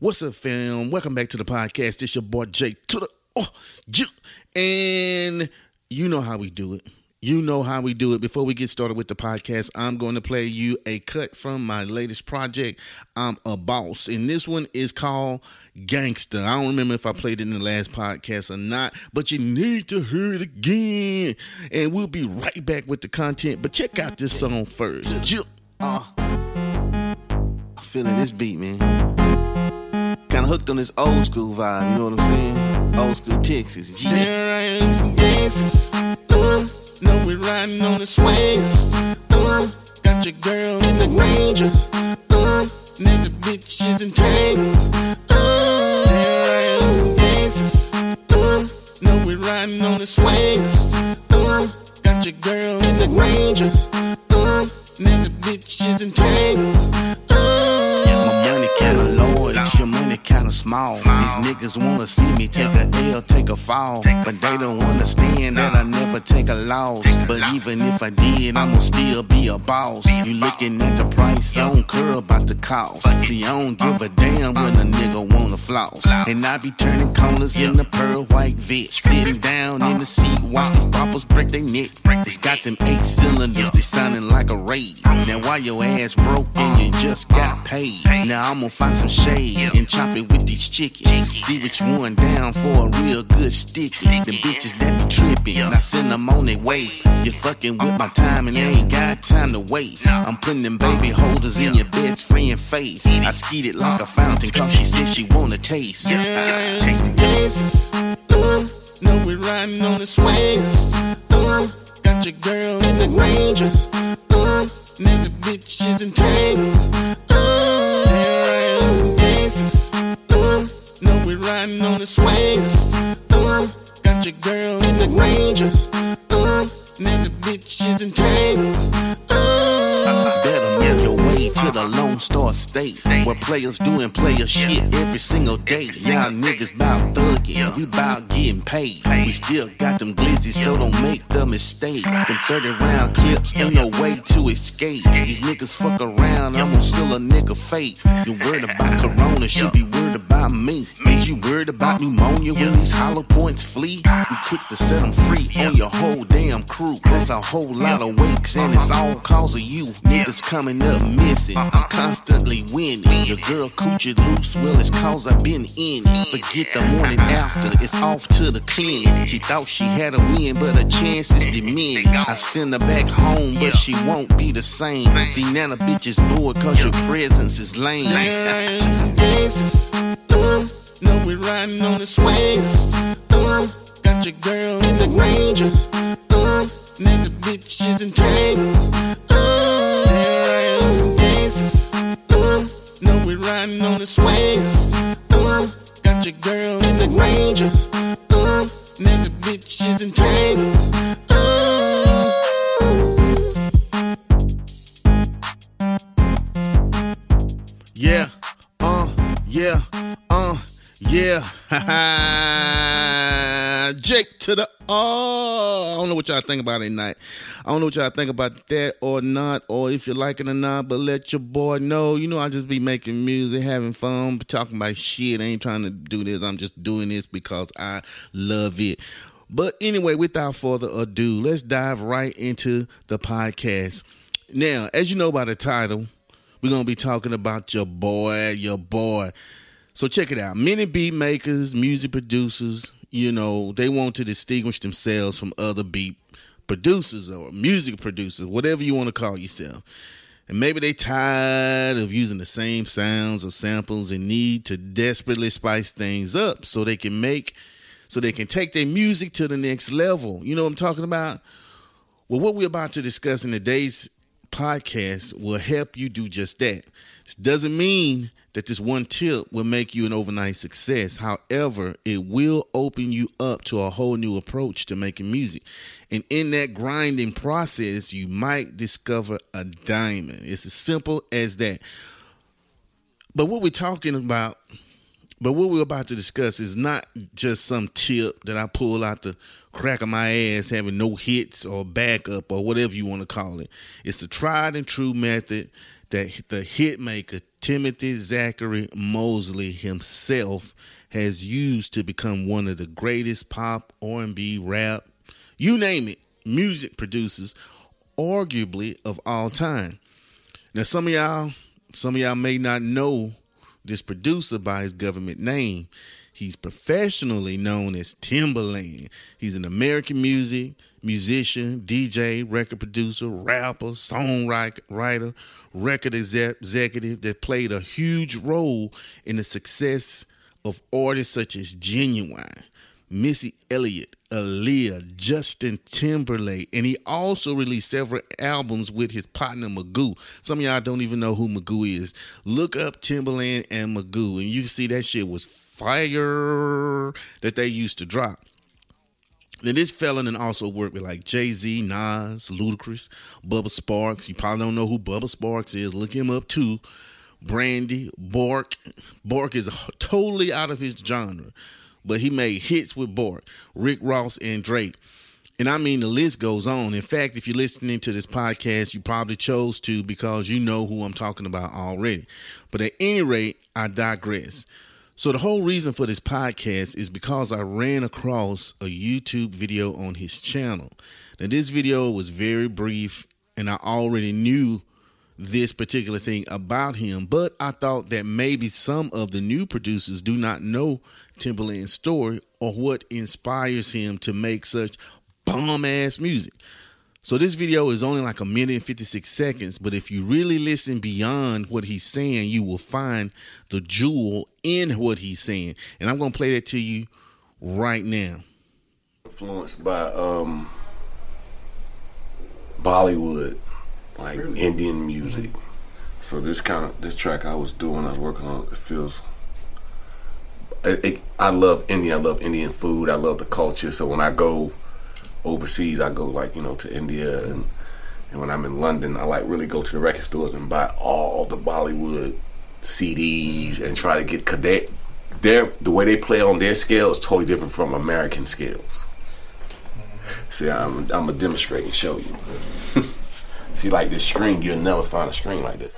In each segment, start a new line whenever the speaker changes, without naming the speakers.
What's up, fam? Welcome back to the podcast. It's your boy Jay to the oh, and you know how we do it. You know how we do it. Before we get started with the podcast, I'm going to play you a cut from my latest project. I'm a boss, and this one is called Gangster. I don't remember if I played it in the last podcast or not, but you need to hear it again. And we'll be right back with the content. But check out this song first. Uh, I'm feeling this beat, man kind of hooked on this old school vibe, you know what I'm saying? Old school Texas. Yeah. There I am, some gangsters. Uh, know we riding on the swings. Uh, got your girl in the Ranger. Uh, nigga bitches in tangle. Uh, there am, some gangsters. Uh, we riding on the swings. Uh, got your girl in the Ranger. Uh, nigga bitches in tangle. Small. These niggas wanna see me take a L, take a fall. But they don't understand that I never take a loss. But even if I did, I'ma still be a boss. You looking at the price, I don't care about the cost. See, I don't give a damn when a nigga wanna floss. And I be turning corners in the pearl white Vitch. Sitting down in the seat, watch these poppers break their neck. It's got them eight cylinders, they sounding like a raid. Now why your ass broke and you just got paid? Now I'm gonna find some shade and chop it with these chickens. See which one down for a real good sticky. Them bitches that be tripping, I send them on their way. You're fucking with my time and I ain't got time to waste. I'm putting them baby holders in your best friend face. I skeet it like a fountain, cause she said she wanna taste. Some gangsters. Uh, know we riding on the swings. Uh, got your girl in the Ranger. Bitches in tangle. Uh, I am, some. Uh, know we riding on the swings. Uh, got your girl in the Ranger. Uh, nigga bitches in players doing player shit every single day. Y'all niggas bout thugging, we bout getting paid. We still got them glizzies, so don't make the mistake. Them 30 round clips, ain't no way to escape. These niggas fuck around, I'm gonna steal a nigga fate. You worried about Corona, should be worried about me. Is you worried about pneumonia when these hollow points flee? We quick to set them free on your whole damn crew. That's a whole lot of wakes, and it's all cause of you. Niggas coming up missing, I'm constantly winning. Your girl coochie loose, well, it's cause I've been in. Forget the morning after, it's off to the clinic. She thought she had a win, but her chances diminished. I send her back home, but she won't be the same. See, now the bitch is bored cause your presence is lame. Some gangsters, uh, we riding on the swings. Uh, got your girl in the Ranger. Uh, nigga bitches in tangle. Uh, riding on the swings. Uh, got your girl in the Ranger. Uh, nigga bitches in tangle. Yeah, uh, yeah, uh, yeah. To the oh, I don't know what y'all think about it tonight. I don't know what y'all think about that or not, or if you like it or not. But let your boy know. You know, I just be making music, having fun, talking about shit. I ain't trying to do this. I'm just doing this because I love it. But anyway, without further ado, let's dive right into the podcast. Now, as you know by the title, we're gonna be talking about your boy, your boy. So check it out. Many beat makers, music producers, you know, they want to distinguish themselves from other beat producers or music producers, whatever you want to call yourself. And maybe they tired of using the same sounds or samples and need to desperately spice things up so they can make so they can take their music to the next level. You know what I'm talking about? Well, what we're about to discuss in today's podcast will help you do just that. This doesn't mean that this one tip will make you an overnight success. However, it will open you up to a whole new approach to making music. And in that grinding process, you might discover a diamond. It's as simple as that. But what we're talking about, but what we're about to discuss is not just some tip that I pull out the crack of my ass having no hits or backup or whatever you want to call it. It's the tried and true method that the hit maker Timothy Zachary Mosley himself has used to become one of the greatest pop, R&B, rap, you name it, music producers arguably of all time. Now some of y'all some of y'all may not know this producer by his government name. He's professionally known as Timbaland. He's an American music musician, DJ, record producer, rapper, songwriter, record executive that played a huge role in the success of artists such as Ginuwine, Missy Elliott, Aaliyah, Justin Timberlake, and he also released several albums with his partner Magoo. Some of y'all don't even know who Magoo is. Look up Timbaland and Magoo, and you can see that shit was fire that they used to drop. Then this felon and also worked with like Jay Z, Nas, Ludacris, Bubba Sparxxx. You probably don't know who Bubba Sparxxx is. Look him up too. Brandy, Björk. Björk is totally out of his genre, but he made hits with Björk, Rick Ross, and Drake. And I mean, the list goes on. In fact, if you're listening to this podcast, you probably chose to because you know who I'm talking about already. But at any rate, I digress. So, the whole reason for this podcast is because I ran across a YouTube video on his channel. Now, this video was very brief, and I already knew this particular thing about him, but I thought that maybe some of the new producers do not know Timbaland's story or what inspires him to make such bomb ass music. So this video is only like a minute and 56 seconds, but if you really listen beyond what he's saying, you will find the jewel in what he's saying. And I'm going to play that to you right now.
Influenced by um Bollywood like really? Indian music. Mm-hmm. So this kind of this track I was doing, I was working on. It feels. It, it, I love India. I love Indian food. I love the culture. So when I go overseas, I go like you know to India and and when I'm in London, I like really go to the record stores and buy all the Bollywood CDs and try to get cadet. Their the way they play on their scale is totally different from American scales. Mm-hmm. See, I'm I'm gonna demonstrate and show you. See, like this string, you'll never find a string like this.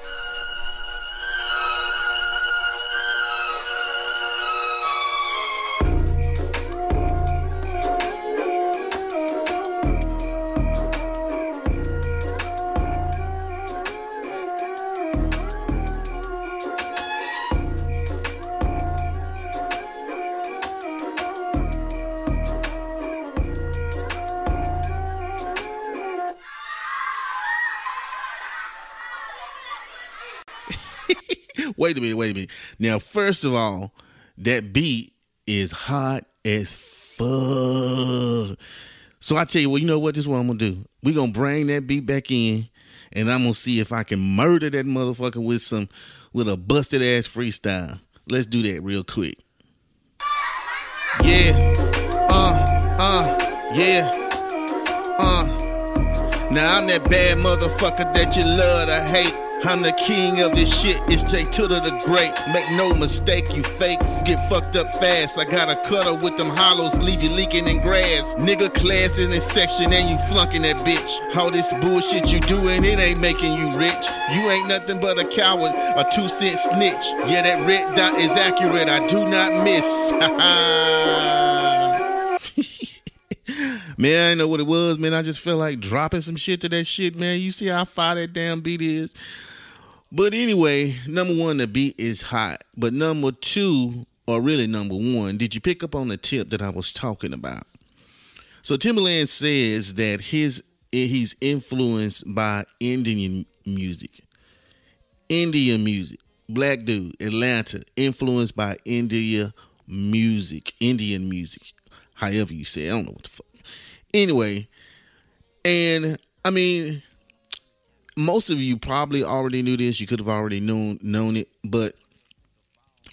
Wait a minute, wait a minute. Now, first of all, that beat is hot as fuck. So I tell you what, you know what? This is what I'm gonna do. We're gonna bring that beat back in, and I'm gonna see if I can murder that motherfucker with some with a busted ass freestyle. Let's do that real quick. Yeah. Uh, uh, yeah. Uh. Now I'm that bad motherfucker that you love to hate. I'm the king of this shit. It's J Tutter the Great. Make no mistake, you fakes get fucked up fast. I got a cutter with them hollows, leave you leaking in grass. Nigga class in this section and you flunking that bitch. All this bullshit you doing, it ain't making you rich. You ain't nothing but a coward, a two cent snitch. Yeah, that red dot is accurate. I do not miss. man, I know what it was, man. I just felt like dropping some shit to that shit, man. You see how far that damn beat is? But anyway, number one, the beat is hot. But number two, or really number one, did you pick up on the tip that I was talking about? So Timbaland says that his he's influenced by Indian music. Indian music. Black dude, Atlanta, influenced by India music, Indian music, however you say. It. I don't know what the fuck. Anyway, and I mean, most of you probably already knew this. You could have already known known it, but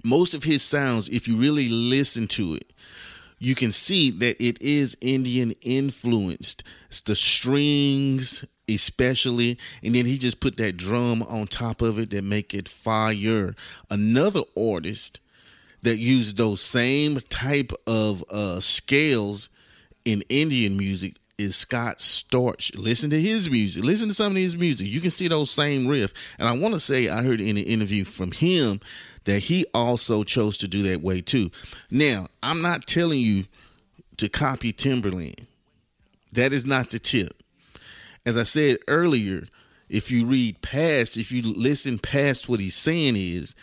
most of his sounds, if you really listen to it, you can see that it is Indian influenced. It's the strings, especially, and then he just put that drum on top of it that make it fire. Another artist that used those same type of uh, scales in Indian music is Scott Storch. Listen to his music. Listen to some of his music. You can see those same riff. And I want to say I heard in an interview from him that he also chose to do that way too. Now, I'm not telling you to copy Timbaland. That is not the tip. As I said earlier, if you read past, if you listen past what he's saying is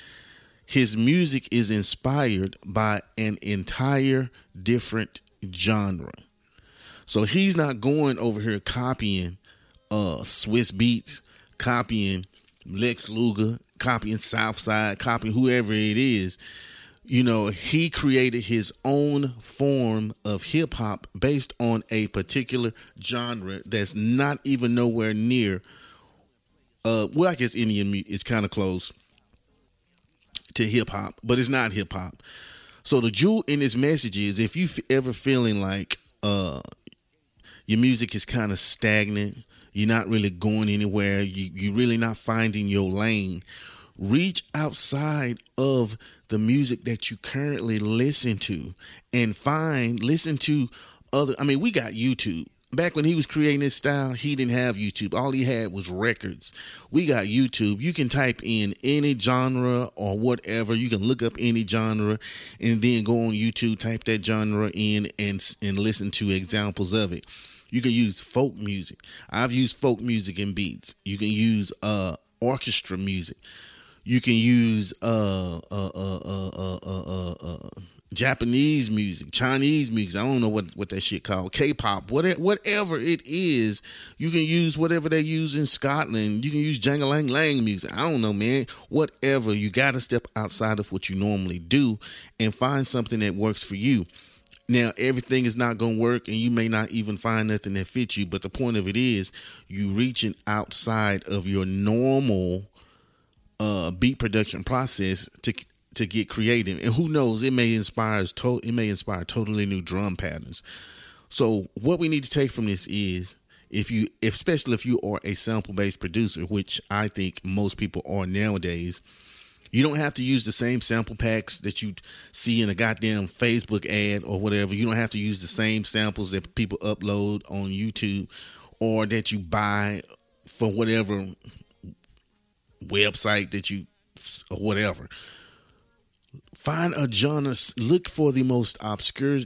his music is inspired by an entire different genre. So he's not going over here copying uh Swizz Beatz, copying Lex Luger, copying Southside, copying whoever it is. You know, he created his own form of hip hop based on a particular genre that's not even nowhere near. Uh, well, I guess Indian is kind of close to hip hop, but it's not hip hop. So the jewel in this message is if you ever feeling like uh, your music is kind of stagnant, you're not really going anywhere, you you're really not finding your lane, reach outside of the music that you currently listen to and find listen to other I mean we got YouTube back when he was creating his style, he didn't have YouTube. All he had was records. We got YouTube. You can type in any genre or whatever. You can look up any genre and then go on YouTube, type that genre in and and listen to examples of it. You can use folk music. I've used folk music and beats. You can use uh orchestra music. You can use uh uh uh uh uh uh, uh Japanese music, Chinese music. I don't know what, what that shit called. K-pop, whatever, whatever it is. You can use whatever they use in Scotland. You can use Lang Lang music. I don't know, man. Whatever. You got to step outside of what you normally do and find something that works for you. Now, everything is not going to work, and you may not even find nothing that fits you. But the point of it is, you reaching outside of your normal uh, beat production process to to get creative and who knows it may inspire to- it may inspire totally new drum patterns so what we need to take from this is if you especially if you are a sample based producer which i think most people are nowadays you don't have to use the same sample packs that you see in a goddamn facebook ad or whatever you don't have to use the same samples that people upload on youtube or that you buy for whatever website that you or whatever Find a genre. Look for the most obscure,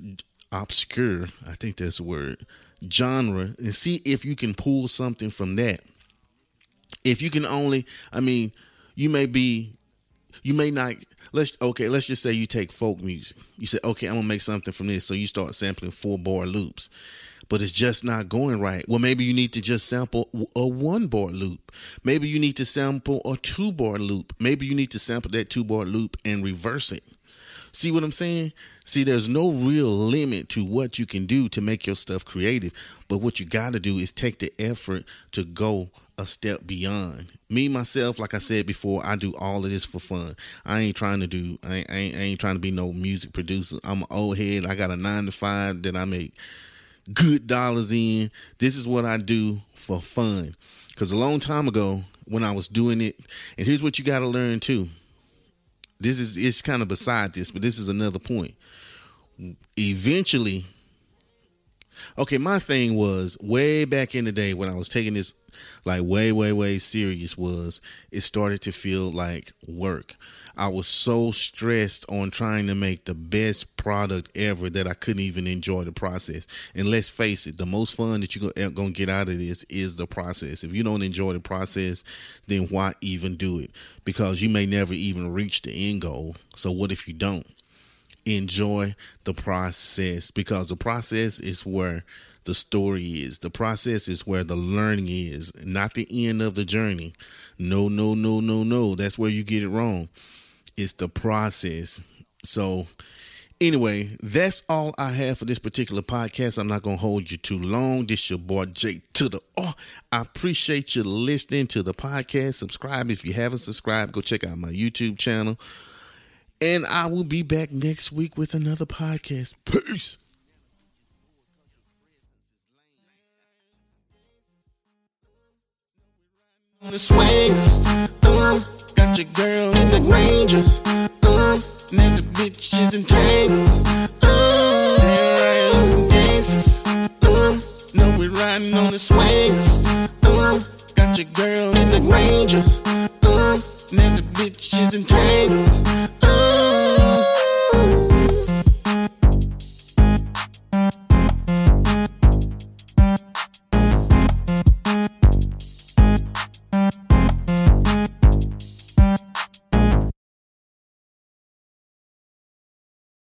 obscure. I think that's the word genre, and see if you can pull something from that. If you can only, I mean, you may be, you may not. Let's okay. Let's just say you take folk music. You say, okay, I'm gonna make something from this. So you start sampling four bar loops but it's just not going right. Well, maybe you need to just sample a one bar loop. Maybe you need to sample a two bar loop. Maybe you need to sample that two bar loop and reverse it. See what I'm saying? See, there's no real limit to what you can do to make your stuff creative, but what you got to do is take the effort to go a step beyond. Me myself, like I said before, I do all of this for fun. I ain't trying to do. I ain't, I ain't, trying to be no music producer. I'm an old head. I got a nine to five that I make good dollars in. This is what I do for fun. Because a long time ago, when I was doing it, and here's what you got to learn too. This is it's kind of beside this, but this is another point. Eventually, okay, my thing was way back in the day when I was taking this like way, way, way serious was it started to feel like work. I was so stressed on trying to make the best product ever that I couldn't even enjoy the process. And let's face it, the most fun that you're going eh, to get out of this is the process. If you don't enjoy the process, then why even do it? Because you may never even reach the end goal. So, what if you don't? Enjoy the process because the process is where the story is. The process is where the learning is, not the end of the journey. No, no, no, no, no. That's where you get it wrong. It's the process. So, anyway, that's all I have for this particular podcast. I'm not going to hold you too long. This your boy Jay to the oh. I appreciate you listening to the podcast. Subscribe if you haven't subscribed. Go check out my YouTube channel. And I will be back next week with another podcast. Peace. The swings. Uh, got your girl in the Ranger. Uh, and the bitches entangled.